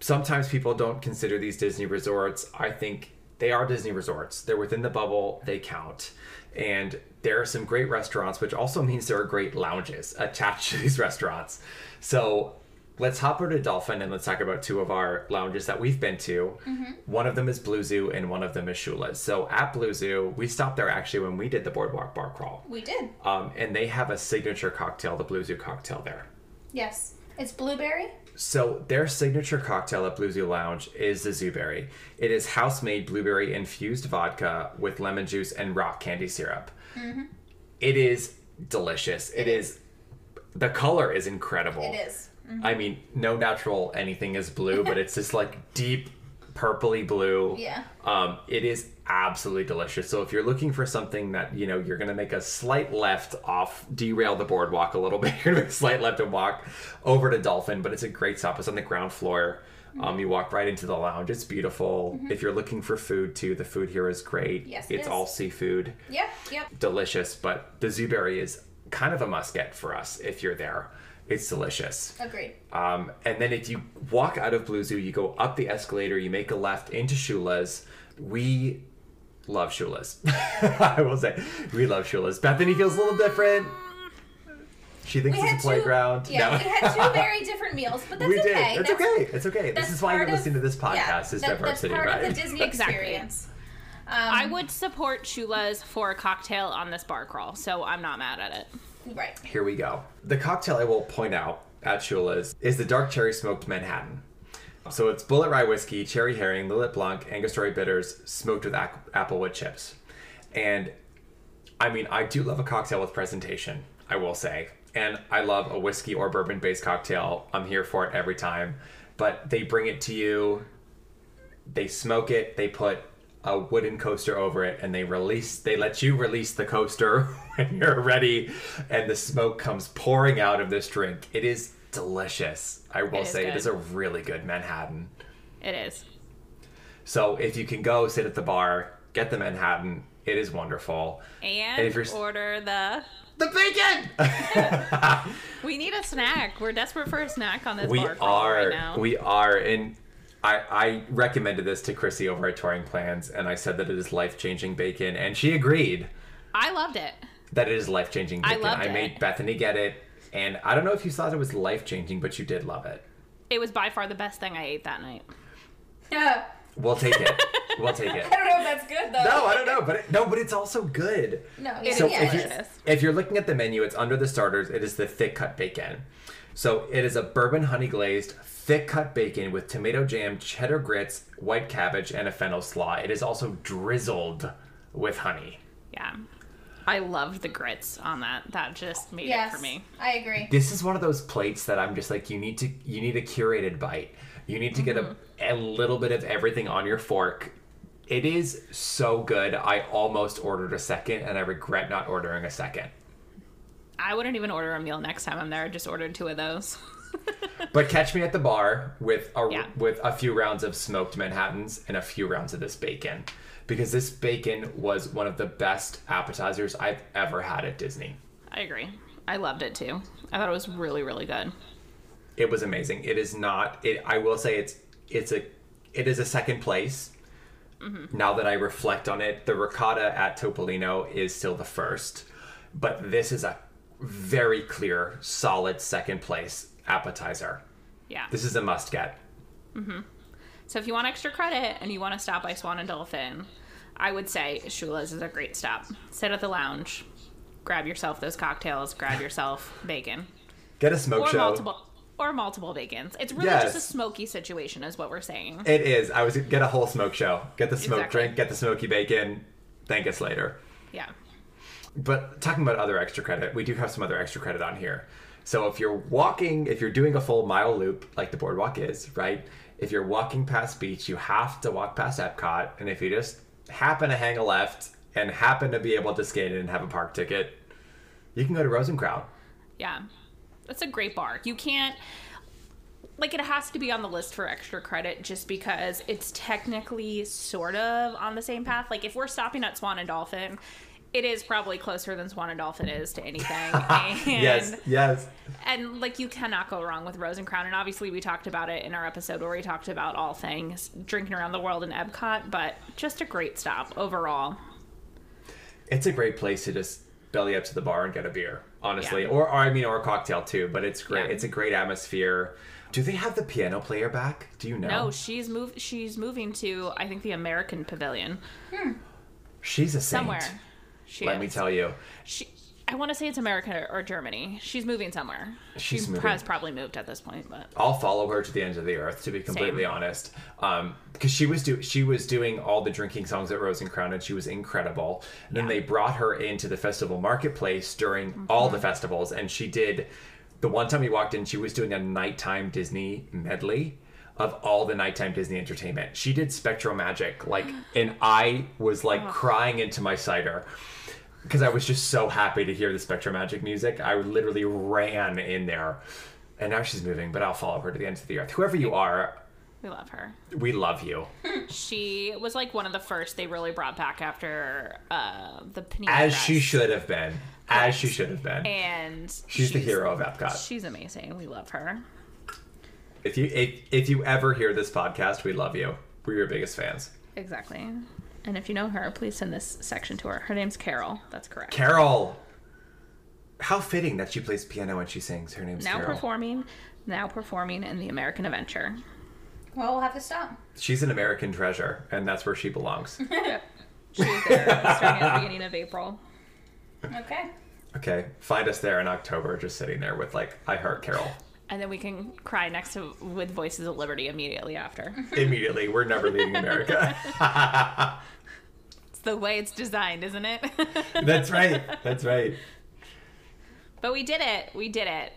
Sometimes people don't consider these Disney resorts. I think they are Disney resorts. They're within the bubble, they count. And there are some great restaurants, which also means there are great lounges attached to these restaurants. So let's hop over to Dolphin and let's talk about two of our lounges that we've been to. One of them is Blue Zoo and one of them is Shula's. So at Blue Zoo, we stopped there actually when we did the Boardwalk Bar Crawl. We did. Um, and they have a signature cocktail, the Blue Zoo cocktail there. Yes. It's blueberry. So their signature cocktail at Blue Zoo Lounge is the Zooberry. It is house-made blueberry infused vodka with lemon juice and rock candy syrup. It is delicious. it is. The color is incredible. It is. I mean, no natural anything is blue, but it's just like deep purpley blue. Yeah. Um, it is absolutely delicious. So if you're looking for something that you know you're gonna make a slight left off, derail the boardwalk a little bit. You're gonna make a slight left and walk over to Dolphin, but it's a great stop. It's on the ground floor. Um, you walk right into the lounge. It's beautiful. If you're looking for food too, the food here is great. Yes, it it's is. all seafood, Yep. Yep. delicious. But the Zooberry is kind of a must get for us if you're there. It's delicious. Agreed. Um, and then if you walk out of Blue Zoo, you go up the escalator, you make a left into Shula's. We love Shula's. I will say, we love Shula's. Bethany feels a little different. She thinks We it's had a playground. Two, yeah, No. we had two very different meals, but that's we did. okay. It's that's, okay. It's okay. This is why you're of- listening to this podcast. yeah, is that- diversity, that's part right? of the Disney Exactly. experience. Um, I would support Shula's for a cocktail on this bar crawl, so I'm not mad at it. Right. Here we go. The cocktail I will point out at Shula's is the dark cherry smoked Manhattan. So it's Bulleit rye whiskey, Cherry Heering, Lillet Blanc, Angostura bitters, smoked with ac- applewood chips. And I mean, I do love a cocktail with presentation, I will say. And I love a whiskey or bourbon based cocktail. I'm here for it every time. But they bring it to you, they smoke it, they put a wooden coaster over it, and they release, they let you release the coaster when you're ready, and the smoke comes pouring out of this drink. It is delicious. I will It say it good. is a really good Manhattan. It is. So if you can go sit at the bar, get the Manhattan, it is wonderful. And, And if you're- order the. The bacon! We need a snack. We're desperate for a snack on this we bar are right now. we are and I, I recommended this to Chrissy over at Touring Plans, and I said that it is life changing bacon, and she agreed I loved it. that it is life changing bacon. I bacon. loved it. made Bethany get it, and I don't know if you thought it was life changing, but you did love it. It was by far the best thing I ate that night. Yeah. We'll take it. we'll take it. I don't know if that's good though. No, I don't know, but it, no, but it's also good. No. It So is yeah, if, you, if you're looking at the menu, it's under the starters. It is the thick cut bacon. So it is a bourbon honey glazed thick cut bacon with tomato jam, cheddar grits, white cabbage, and a fennel slaw. It is also drizzled with honey. Yeah. I loved the grits on that. That just made yes, it for me. I agree. This is one of those plates that I'm just like you need to you need a curated bite. You need to get a, a little bit of everything on your fork. It is so good. I almost ordered a second and I regret not ordering a second. I wouldn't even order a meal next time I'm there. I just ordered two of those. But catch me at the bar with a Yeah. with a few rounds of smoked Manhattans and a few rounds of this bacon, because this bacon was one of the best appetizers I've ever had at Disney. I agree. I loved it too. I thought it was really, really good. It was amazing. It is not. It. I will say it's it's a it is a second place. Mm-hmm. Now that I reflect on it, the ricotta at Topolino is still the first, but this is a very clear, solid second place appetizer. Yeah. This is a must get. Mm-hmm. So if you want extra credit and you want to stop by Swan and Dolphin, I would say Shula's is a great stop. Sit at the lounge, grab yourself those cocktails, grab yourself bacon. Get a smoke Or show. multiple or multiple bacons. It's really Yes. just a smoky situation, is what we're saying. It is. I was get a whole smoke show. Get the smoke Exactly. drink. Get the smoky bacon. Thank us later. Yeah. But talking about other extra credit, we do have some other extra credit on here. So if you're walking, if you're doing a full mile loop like the boardwalk is, right? If you're walking past beach, you have to walk past Epcot, and if you just happen to hang a left and happen to be able to skate in and have a park ticket, you can go to Rose and Crown. Yeah. That's a great bar. You can't like it has to be on the list for extra credit just because it's technically sort of on the same path. Like if we're stopping at Swan and Dolphin, it is probably closer than Swan and Dolphin is to anything. and Yes, yes. and like you cannot go wrong with Rose and Crown. And obviously we talked about it in our episode where we talked about all things drinking around the world in Epcot, but just a great stop overall. It's a great place to just belly up to the bar and get a beer, honestly, Yeah. or, or I mean, or a cocktail too. But it's great. Yeah. It's a great atmosphere. Do they have the piano player back? Do you know? No, she's moved she's moving to I think the American Pavilion. Hmm. She's a saint. Somewhere. She Let me tell you. She, I want to say it's America or Germany. She's moving somewhere. She's she moving. has probably moved at this point, but I'll follow her to the ends of the earth, to be completely Same. honest. Um, because she was do she was doing all the drinking songs at Rose and Crown, and she was incredible. And then they brought her into the festival marketplace during all Mm-hmm. the festivals, and she did. The one time we walked in, she was doing a nighttime Disney medley of all the nighttime Disney entertainment. She did SpectroMagic, like, and I was like crying into my cider because I was just so happy to hear the SpectroMagic music. I literally ran in there. And now she's moving, but I'll follow her to the ends of the earth. Whoever you are, we love her. we love you. She was like one of the first they really brought back after uh, the Panini As Fest. she should have been. As she should have been. And She's the hero of Epcot. She's amazing. We love her. If you if, if you ever hear this podcast, we love you. We're your biggest fans. Exactly. And if you know her, please send this section to her. Her name's Carol. That's correct. Carol. How fitting that she plays piano and she sings. Her name's now Carol. performing, now performing in the American Adventure. Well, we'll have to stop. She's an American treasure, and that's where she belongs. She was there starting at the beginning of April. Okay. okay, find us there in October, just sitting there with like, I heart Carol. And then we can cry next to with Voices of Liberty immediately after. Immediately, we're never leaving America. It's the way it's designed, isn't it? that's right. That's right. but we did it. We did it.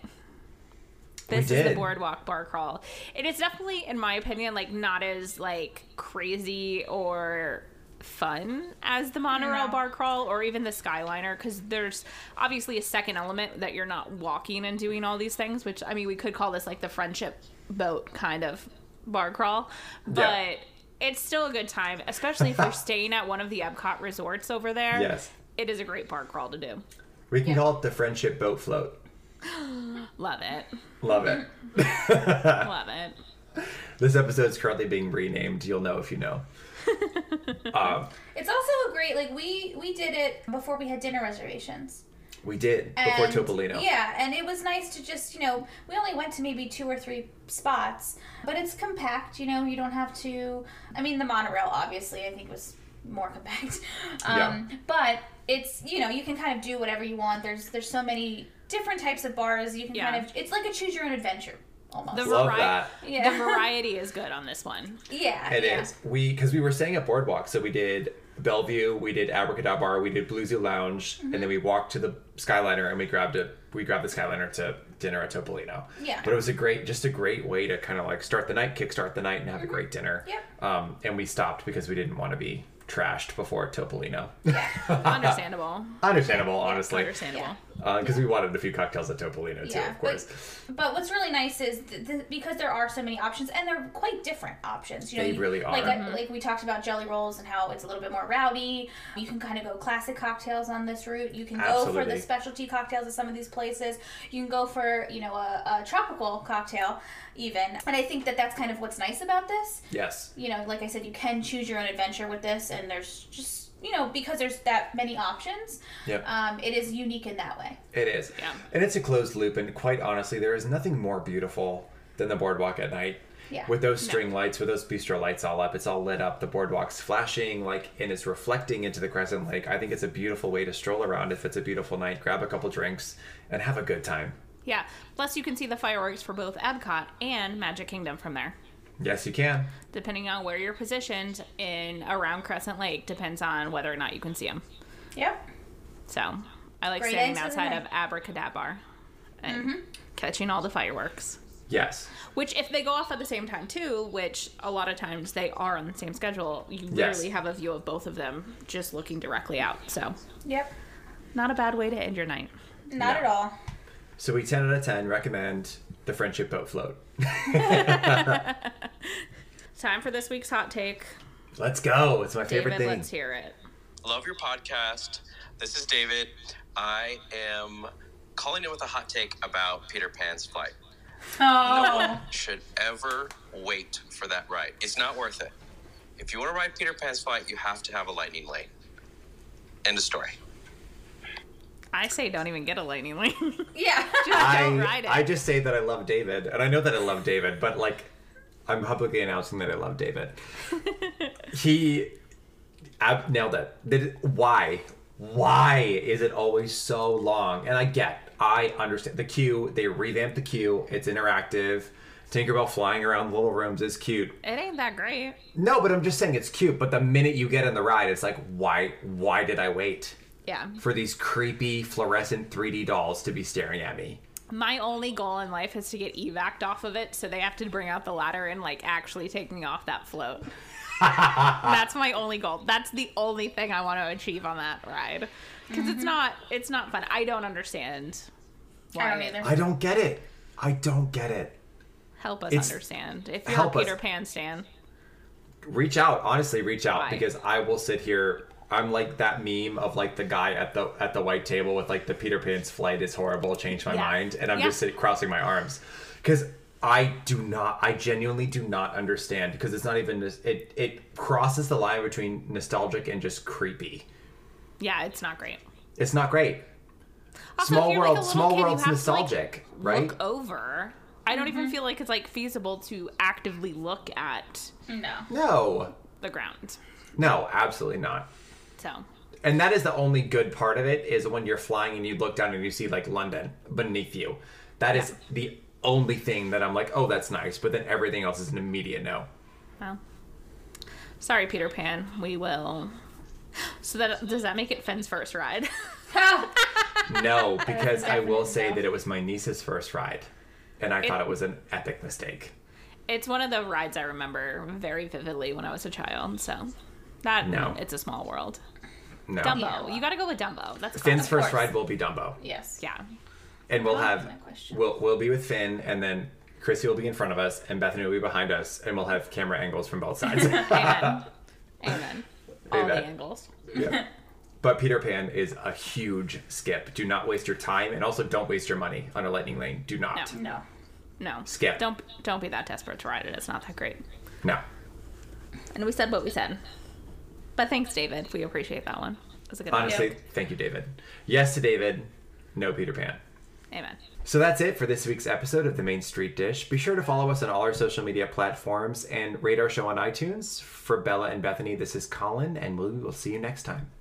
This is the boardwalk bar crawl. And It is definitely, in my opinion, like not as like crazy or fun as the monorail bar crawl or even the skyliner because there's obviously a second element that you're not walking and doing all these things which i mean we could call this like the friendship boat kind of bar crawl but Yeah. It's still a good time especially if you're staying at one of the epcot resorts over there Yes. it is a great park crawl to do We can Yeah. call it the friendship boat float. love it Love it. love it This episode is currently being renamed. You'll know if you know. um, It's also a great like we we did it before we had dinner reservations. We did before And- Topolino. Yeah, and it was nice to just, you know, we only went to maybe two or three spots, but it's compact, you know, you don't have to. I mean, the monorail, obviously, I think was more compact. Um, But it's, you know, you can kind of do whatever you want. There's there's so many different types of bars. You can Yeah. kind of, it's like a choose your own adventure almost. The Love vari- that. Yeah. The variety is good on this one. yeah. It is yeah. We because we were staying at Boardwalk, so we did Bellevue, we did Abracadabra, we did Blue Zoo Lounge, and then we walked to the Skyliner and we grabbed it. We grabbed the Skyliner to dinner at Topolino. Yeah. But it was a great, just a great way to kind of like start the night, kickstart the night, and have a great dinner. Yep. Um, and we stopped because we didn't want to be trashed before Topolino. Understandable. Understandable, honestly, Understandable. Because we wanted a few cocktails at Topolino too, Yeah, of course. But, but what's really nice is th- th- because there are so many options, and they're quite different options. You know, They you- really are. Like uh, like we talked about Jellyrolls and how it's a little bit more rowdy. You can kind of go classic cocktails on this route. You can go for the specialty cocktails at some of these places. You can go for you know a, a tropical cocktail even. And I think that that's kind of what's nice about this. yes. You know, like I said, you can choose your own adventure with this, and there's just you know because there's that many options. Yep. Um, it is unique in that way. It is. Yeah. And it's a closed loop, and quite honestly, there is nothing more beautiful than the boardwalk at night. Yeah. With those string lights, with those bistro lights all up, it's all lit up. The boardwalk's flashing, like, and it's reflecting into the Crescent Lake. I think it's a beautiful way to stroll around if it's a beautiful night, grab a couple drinks, and have a good time. Yeah. Plus, you can see the fireworks for both Epcot and Magic Kingdom from there. Yes, you can. Depending on where you're positioned in around Crescent Lake, depends on whether or not you can see them. Yep. So, I like Great standing eggs for the outside night. of Abracadabra and mm-hmm. catching all the fireworks. Yes. Which, if they go off at the same time too, which a lot of times they are on the same schedule, you Yes. literally have a view of both of them just looking directly out. So, Yep. not a bad way to end your night. Not No. at all. So we 10 out of 10 recommend the Friendship Boat Float. Time for this week's hot take. Let's go. It's my favorite thing. let's hear it. Love your podcast. This is David. I am calling in with a hot take about Peter Pan's flight. Oh. Should ever wait for that ride. It's not worth it. If you want to ride Peter Pan's flight, you have to have a lightning lane. End of story. I say don't even get a lightning lane. yeah. Just don't ride it. I just say that I love David, and I know that I love David, but like, I'm publicly announcing that I love David. he ab- nailed it. Did it- Why? Why is it always so long? And I get, I understand the queue. They revamped the queue. It's interactive. Tinkerbell flying around little rooms is cute. it ain't that great. No, but I'm just saying it's cute. But the minute you get in the ride, it's like, why? Why did I wait Yeah. for these creepy fluorescent 3D dolls to be staring at me? My only goal in life is to get evac'd off of it, so they have to bring out the ladder and like actually take me off that float. That's my only goal. That's the only thing I want to achieve on that ride. Because it's mm-hmm. not it's not fun. I don't understand. I don't either. I don't get it. I don't get it. Help us It's- understand. If you're help a us. Peter Pan stan, Reach out, honestly, reach out Why? because I will sit here. I'm like that meme of like the guy at the at the white table with like the Peter Pan's flight is horrible, change my Yeah. mind, and I'm Yeah. just sitting crossing my arms because I do not, I genuinely do not understand because it's not even it it crosses the line between nostalgic and just creepy. yeah, it's not great. It's not great. Also, Small world, like, small kid, world's have to, like, nostalgic, right? Look over. I don't even mm-hmm. feel like it's like feasible to actively look at No. No, the ground. no, absolutely not. So and that is the only good part of it is when you're flying and you look down and you see like London beneath you. That is the only thing that I'm like, oh, that's nice. But then everything else is an immediate no. Well, sorry, Peter Pan. We will. So that does that make it Finn's first ride? No, because I will say no. that it was my niece's first ride, and I thought it was an epic mistake. it's one of the rides I remember very vividly when I was a child. So that No. it's a small world. No, Dumbo, Yeah, well. you got to go with Dumbo. That's Finn's first course. ride will be Dumbo, Yes. Yeah, and we'll have was my question. we'll we'll be with Finn, and then Chrissy will be in front of us, and Bethany will be behind us, and we'll have camera angles from both sides. amen, amen. All the angles. Yeah. But Peter Pan is a huge skip. Do not waste your time, and also don't waste your money on a lightning lane. Do not. No. No. No, Skip. Don't don't be that desperate to ride it. It's not that great. No. And we said what we said. But thanks, David. We appreciate that one. It was a good Honestly, idea. thank you, David. Yes to David. No Peter Pan. Amen. So that's it for this week's episode of the Main Street Dish. Be sure to follow us on all our social media platforms and rate our show on iTunes. For Bella and Bethany, this is Colin, and we will see you next time.